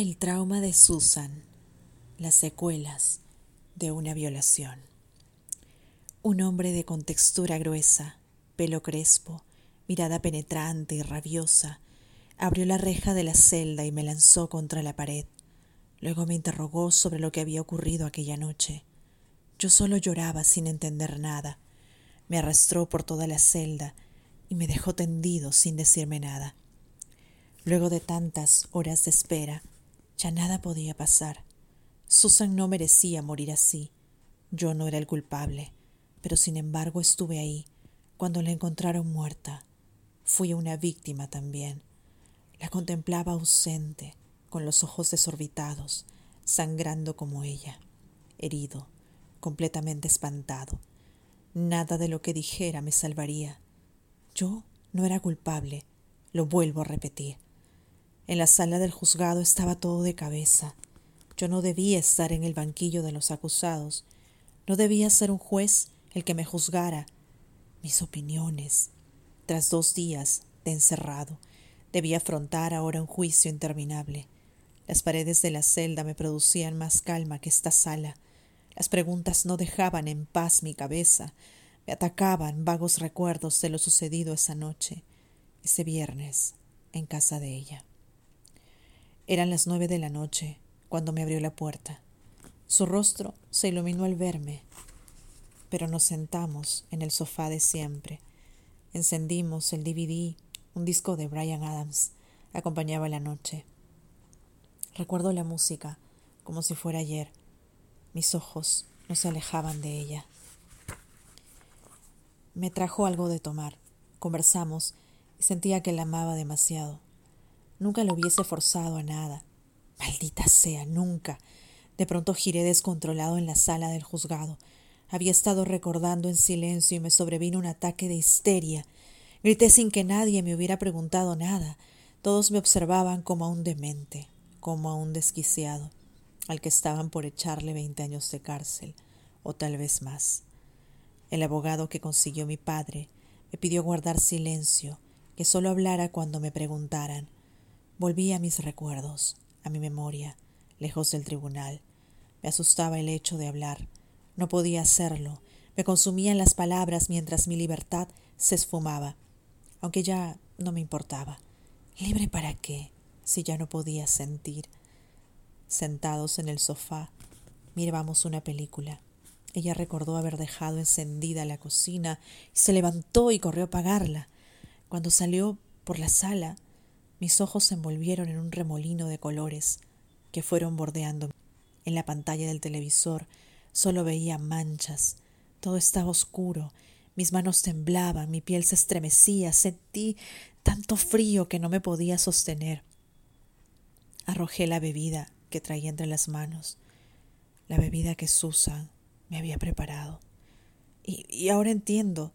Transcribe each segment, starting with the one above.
El trauma de Susan, las secuelas de una violación. Un hombre de contextura gruesa, pelo crespo, mirada penetrante y rabiosa, abrió la reja de la celda y me lanzó contra la pared. Luego me interrogó sobre lo que había ocurrido aquella noche. Yo solo lloraba sin entender nada. Me arrastró por toda la celda y me dejó tendido sin decirme nada. Luego de tantas horas de espera, ya nada podía pasar. Susan no merecía morir así. Yo no era el culpable, pero sin embargo estuve ahí cuando la encontraron muerta. Fui una víctima también. La contemplaba ausente, con los ojos desorbitados, sangrando como ella, herido, completamente espantado. Nada de lo que dijera me salvaría. Yo no era culpable, lo vuelvo a repetir. En la sala del juzgado estaba todo de cabeza. Yo no debía estar en el banquillo de los acusados. No debía ser un juez el que me juzgara mis opiniones. Tras dos días de encerrado, debía afrontar ahora un juicio interminable. Las paredes de la celda me producían más calma que esta sala. Las preguntas no dejaban en paz mi cabeza. Me atacaban vagos recuerdos de lo sucedido esa noche, ese viernes, en casa de ella. Eran las nueve de la noche cuando me abrió la puerta. Su rostro se iluminó al verme, pero nos sentamos en el sofá de siempre. Encendimos el DVD, un disco de Brian Adams, acompañaba la noche. Recuerdo la música como si fuera ayer. Mis ojos no se alejaban de ella. Me trajo algo de tomar. Conversamos y sentía que la amaba demasiado. Nunca lo hubiese forzado a nada. Maldita sea, nunca. De pronto giré descontrolado en la sala del juzgado. Había estado recordando en silencio y me sobrevino un ataque de histeria. Grité sin que nadie me hubiera preguntado nada. Todos me observaban como a un demente, como a un desquiciado, al que estaban por echarle veinte años de cárcel, o tal vez más. El abogado que consiguió mi padre me pidió guardar silencio, que solo hablara cuando me preguntaran. Volví a mis recuerdos, a mi memoria, lejos del tribunal. Me asustaba el hecho de hablar. No podía hacerlo. Me consumían las palabras mientras mi libertad se esfumaba, aunque ya no me importaba. ¿Libre para qué? si ya no podía sentir. Sentados en el sofá, mirábamos una película. Ella recordó haber dejado encendida la cocina y se levantó y corrió a apagarla. Cuando salió por la sala, mis ojos se envolvieron en un remolino de colores que fueron bordeando. En la pantalla del televisor solo veía manchas. Todo estaba oscuro. Mis manos temblaban, mi piel se estremecía, sentí tanto frío que no me podía sostener. Arrojé la bebida que traía entre las manos, la bebida que Susan me había preparado. Y, y ahora entiendo,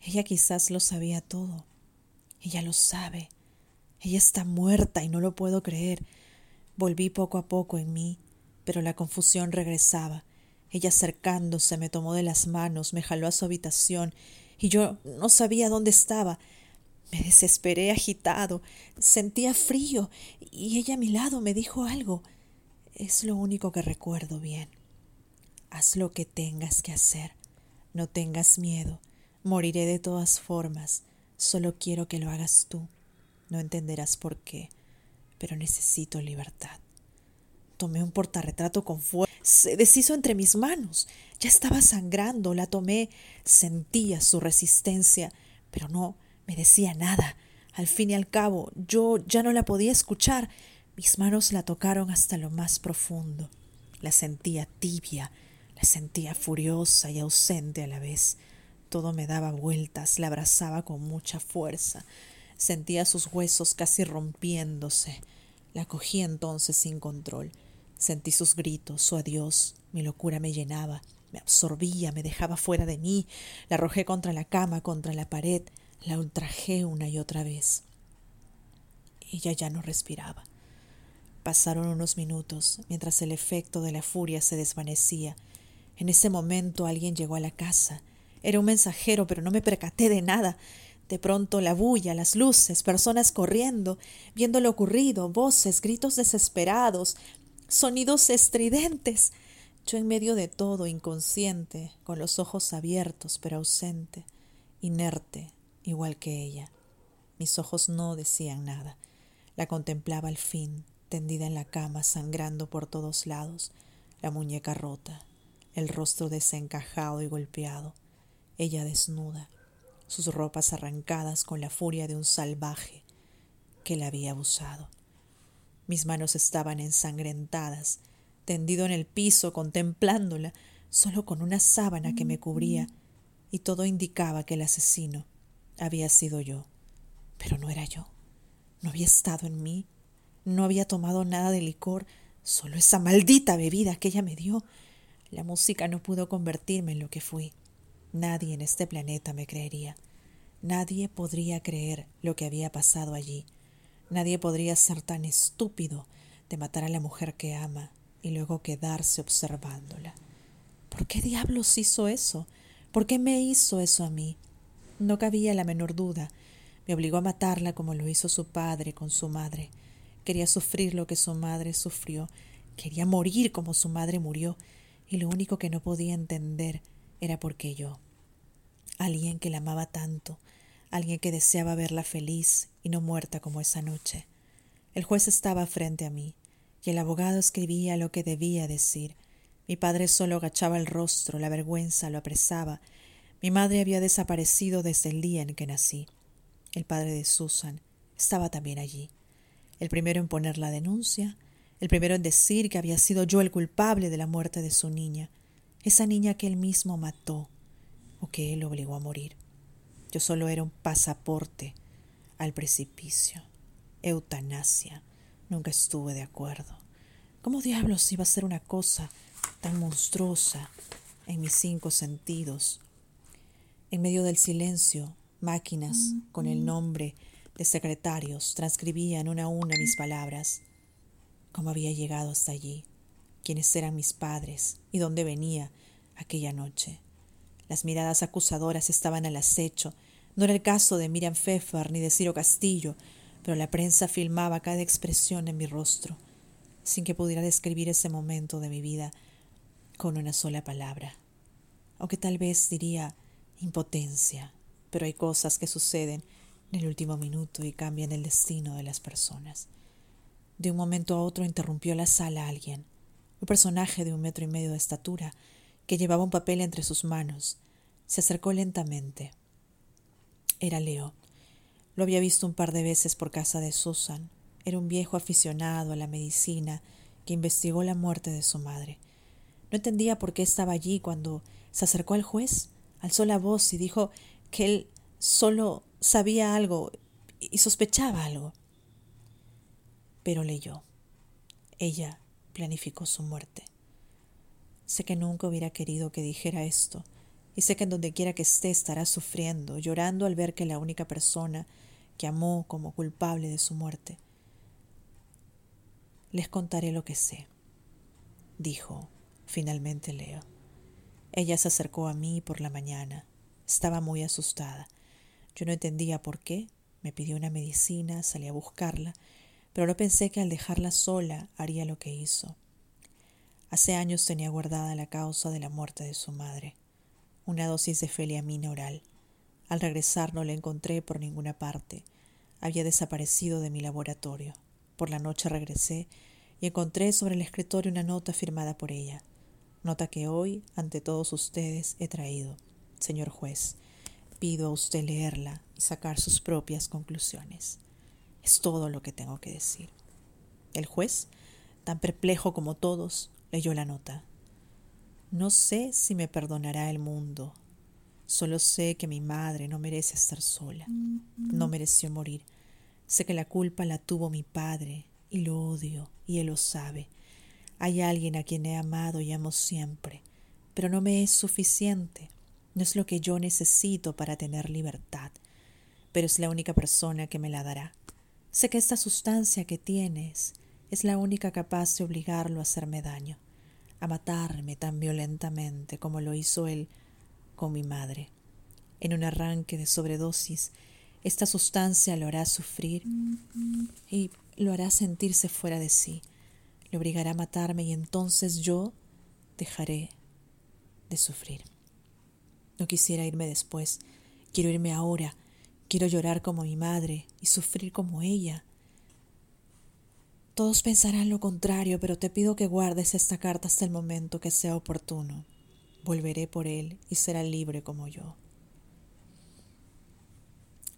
ella quizás lo sabía todo. Ella lo sabe. Ella está muerta y no lo puedo creer. Volví poco a poco en mí, pero la confusión regresaba. Ella acercándose me tomó de las manos, me jaló a su habitación, y yo no sabía dónde estaba. Me desesperé agitado, sentía frío, y ella a mi lado me dijo algo. Es lo único que recuerdo bien. Haz lo que tengas que hacer. No tengas miedo. Moriré de todas formas. Solo quiero que lo hagas tú. No entenderás por qué, pero necesito libertad. Tomé un portarretrato con fuerza. Se deshizo entre mis manos. Ya estaba sangrando. La tomé. Sentía su resistencia, pero no me decía nada. Al fin y al cabo, yo ya no la podía escuchar. Mis manos la tocaron hasta lo más profundo. La sentía tibia, la sentía furiosa y ausente a la vez. Todo me daba vueltas, la abrazaba con mucha fuerza. Sentía sus huesos casi rompiéndose. La cogí entonces sin control. Sentí sus gritos, su adiós. Mi locura me llenaba, me absorbía, me dejaba fuera de mí. La arrojé contra la cama, contra la pared. La ultrajé una y otra vez. Ella ya no respiraba. Pasaron unos minutos mientras el efecto de la furia se desvanecía. En ese momento alguien llegó a la casa. Era un mensajero, pero no me percaté de nada. De pronto la bulla, las luces, personas corriendo, viendo lo ocurrido, voces, gritos desesperados, sonidos estridentes. Yo en medio de todo, inconsciente, con los ojos abiertos pero ausente, inerte, igual que ella. Mis ojos no decían nada. La contemplaba al fin, tendida en la cama, sangrando por todos lados, la muñeca rota, el rostro desencajado y golpeado, ella desnuda, sus ropas arrancadas con la furia de un salvaje que la había abusado. Mis manos estaban ensangrentadas, tendido en el piso contemplándola, solo con una sábana que me cubría, y todo indicaba que el asesino había sido yo. Pero no era yo. No había estado en mí. No había tomado nada de licor, solo esa maldita bebida que ella me dio. La música no pudo convertirme en lo que fui. Nadie en este planeta me creería. Nadie podría creer lo que había pasado allí. Nadie podría ser tan estúpido de matar a la mujer que ama y luego quedarse observándola. ¿Por qué diablos hizo eso? ¿Por qué me hizo eso a mí? No cabía la menor duda. Me obligó a matarla como lo hizo su padre con su madre. Quería sufrir lo que su madre sufrió. Quería morir como su madre murió. Y lo único que no podía entender era porque yo. Alguien que la amaba tanto, alguien que deseaba verla feliz y no muerta como esa noche. El juez estaba frente a mí, y el abogado escribía lo que debía decir. Mi padre solo agachaba el rostro, la vergüenza lo apresaba. Mi madre había desaparecido desde el día en que nací. El padre de Susan estaba también allí. El primero en poner la denuncia, el primero en decir que había sido yo el culpable de la muerte de su niña, esa niña que él mismo mató o que él obligó a morir. Yo solo era un pasaporte al precipicio. Eutanasia. Nunca estuve de acuerdo. ¿Cómo diablos iba a ser una cosa tan monstruosa en mis cinco sentidos? En medio del silencio, máquinas con el nombre de secretarios transcribían una a una mis palabras. ¿Cómo había llegado hasta allí? ¿Quiénes eran mis padres? ¿Y dónde venía aquella noche? Las miradas acusadoras estaban al acecho. No era el caso de Miriam Pfeffer ni de Ciro Castillo, pero la prensa filmaba cada expresión en mi rostro, sin que pudiera describir ese momento de mi vida con una sola palabra. Aunque tal vez diría impotencia, pero hay cosas que suceden en el último minuto y cambian el destino de las personas. De un momento a otro interrumpió la sala alguien, un personaje de un metro y medio de estatura, que llevaba un papel entre sus manos. Se acercó lentamente. Era Leo. Lo había visto un par de veces por casa de Susan. Era un viejo aficionado a la medicina que investigó la muerte de su madre. No entendía por qué estaba allí cuando se acercó al juez, alzó la voz y dijo que él solo sabía algo y sospechaba algo. Pero leyó. Ella planificó su muerte. Sé que nunca hubiera querido que dijera esto, y sé que en donde quiera que esté estará sufriendo, llorando al ver que la única persona que amó como culpable de su muerte. Les contaré lo que sé, dijo finalmente Leo. Ella se acercó a mí por la mañana. Estaba muy asustada. Yo no entendía por qué. Me pidió una medicina, salí a buscarla, pero no pensé que al dejarla sola haría lo que hizo. Hace años tenía guardada la causa de la muerte de su madre, una dosis de feliamina oral. Al regresar no la encontré por ninguna parte. Había desaparecido de mi laboratorio. Por la noche regresé y encontré sobre el escritorio una nota firmada por ella. Nota que hoy, ante todos ustedes, he traído. Señor juez, pido a usted leerla y sacar sus propias conclusiones. Es todo lo que tengo que decir. El juez, tan perplejo como todos, leyó la nota. No sé si me perdonará el mundo. Solo sé que mi madre no merece estar sola. No mereció morir. Sé que la culpa la tuvo mi padre y lo odio y él lo sabe. Hay alguien a quien he amado y amo siempre, pero no me es suficiente. No es lo que yo necesito para tener libertad, pero es la única persona que me la dará. Sé que esta sustancia que tienes es la única capaz de obligarlo a hacerme daño, a matarme tan violentamente como lo hizo él con mi madre. En un arranque de sobredosis, Esta sustancia lo hará sufrir y lo hará sentirse fuera de sí. Le obligará a matarme y entonces yo dejaré de sufrir. No quisiera irme después, quiero irme ahora, quiero llorar como mi madre y sufrir como ella. Todos pensarán lo contrario, pero te pido que guardes esta carta hasta el momento que sea oportuno. Volveré por él y será libre como yo.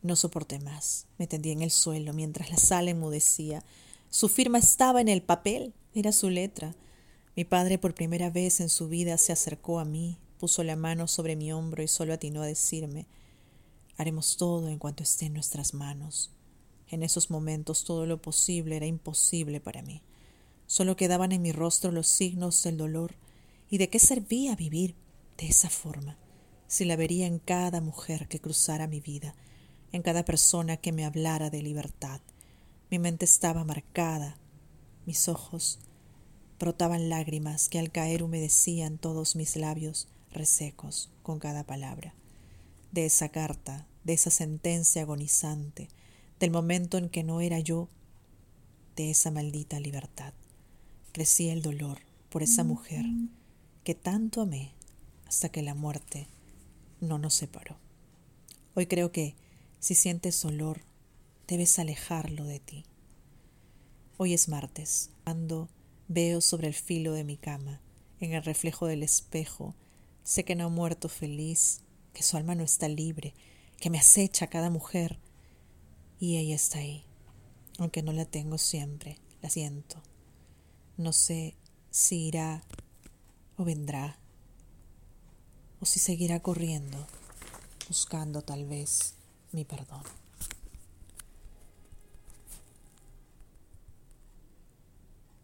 No soporté más. Me tendí en el suelo mientras la sala enmudecía. Su firma estaba en el papel, era su letra. Mi padre por primera vez en su vida se acercó a mí, puso la mano sobre mi hombro y solo atinó a decirme Haremos todo en cuanto esté en nuestras manos. En esos momentos todo lo posible era imposible para mí. Solo quedaban en mi rostro los signos del dolor. ¿Y de qué servía vivir de esa forma? Si la vería en cada mujer que cruzara mi vida, en cada persona que me hablara de libertad. Mi mente estaba marcada, mis ojos brotaban lágrimas que al caer humedecían todos mis labios resecos con cada palabra. De esa carta, de esa sentencia agonizante, del momento en que no era yo, de esa maldita libertad. Crecía el dolor por esa mujer que tanto amé hasta que la muerte no nos separó. Hoy creo que si sientes olor, debes alejarlo de ti. Hoy es martes, cuando veo sobre el filo de mi cama, en el reflejo del espejo, sé que no ha muerto feliz, que su alma no está libre, que me acecha cada mujer, y ella está ahí, aunque no la tengo siempre, la siento. No sé si irá o vendrá, o si seguirá corriendo, buscando tal vez mi perdón.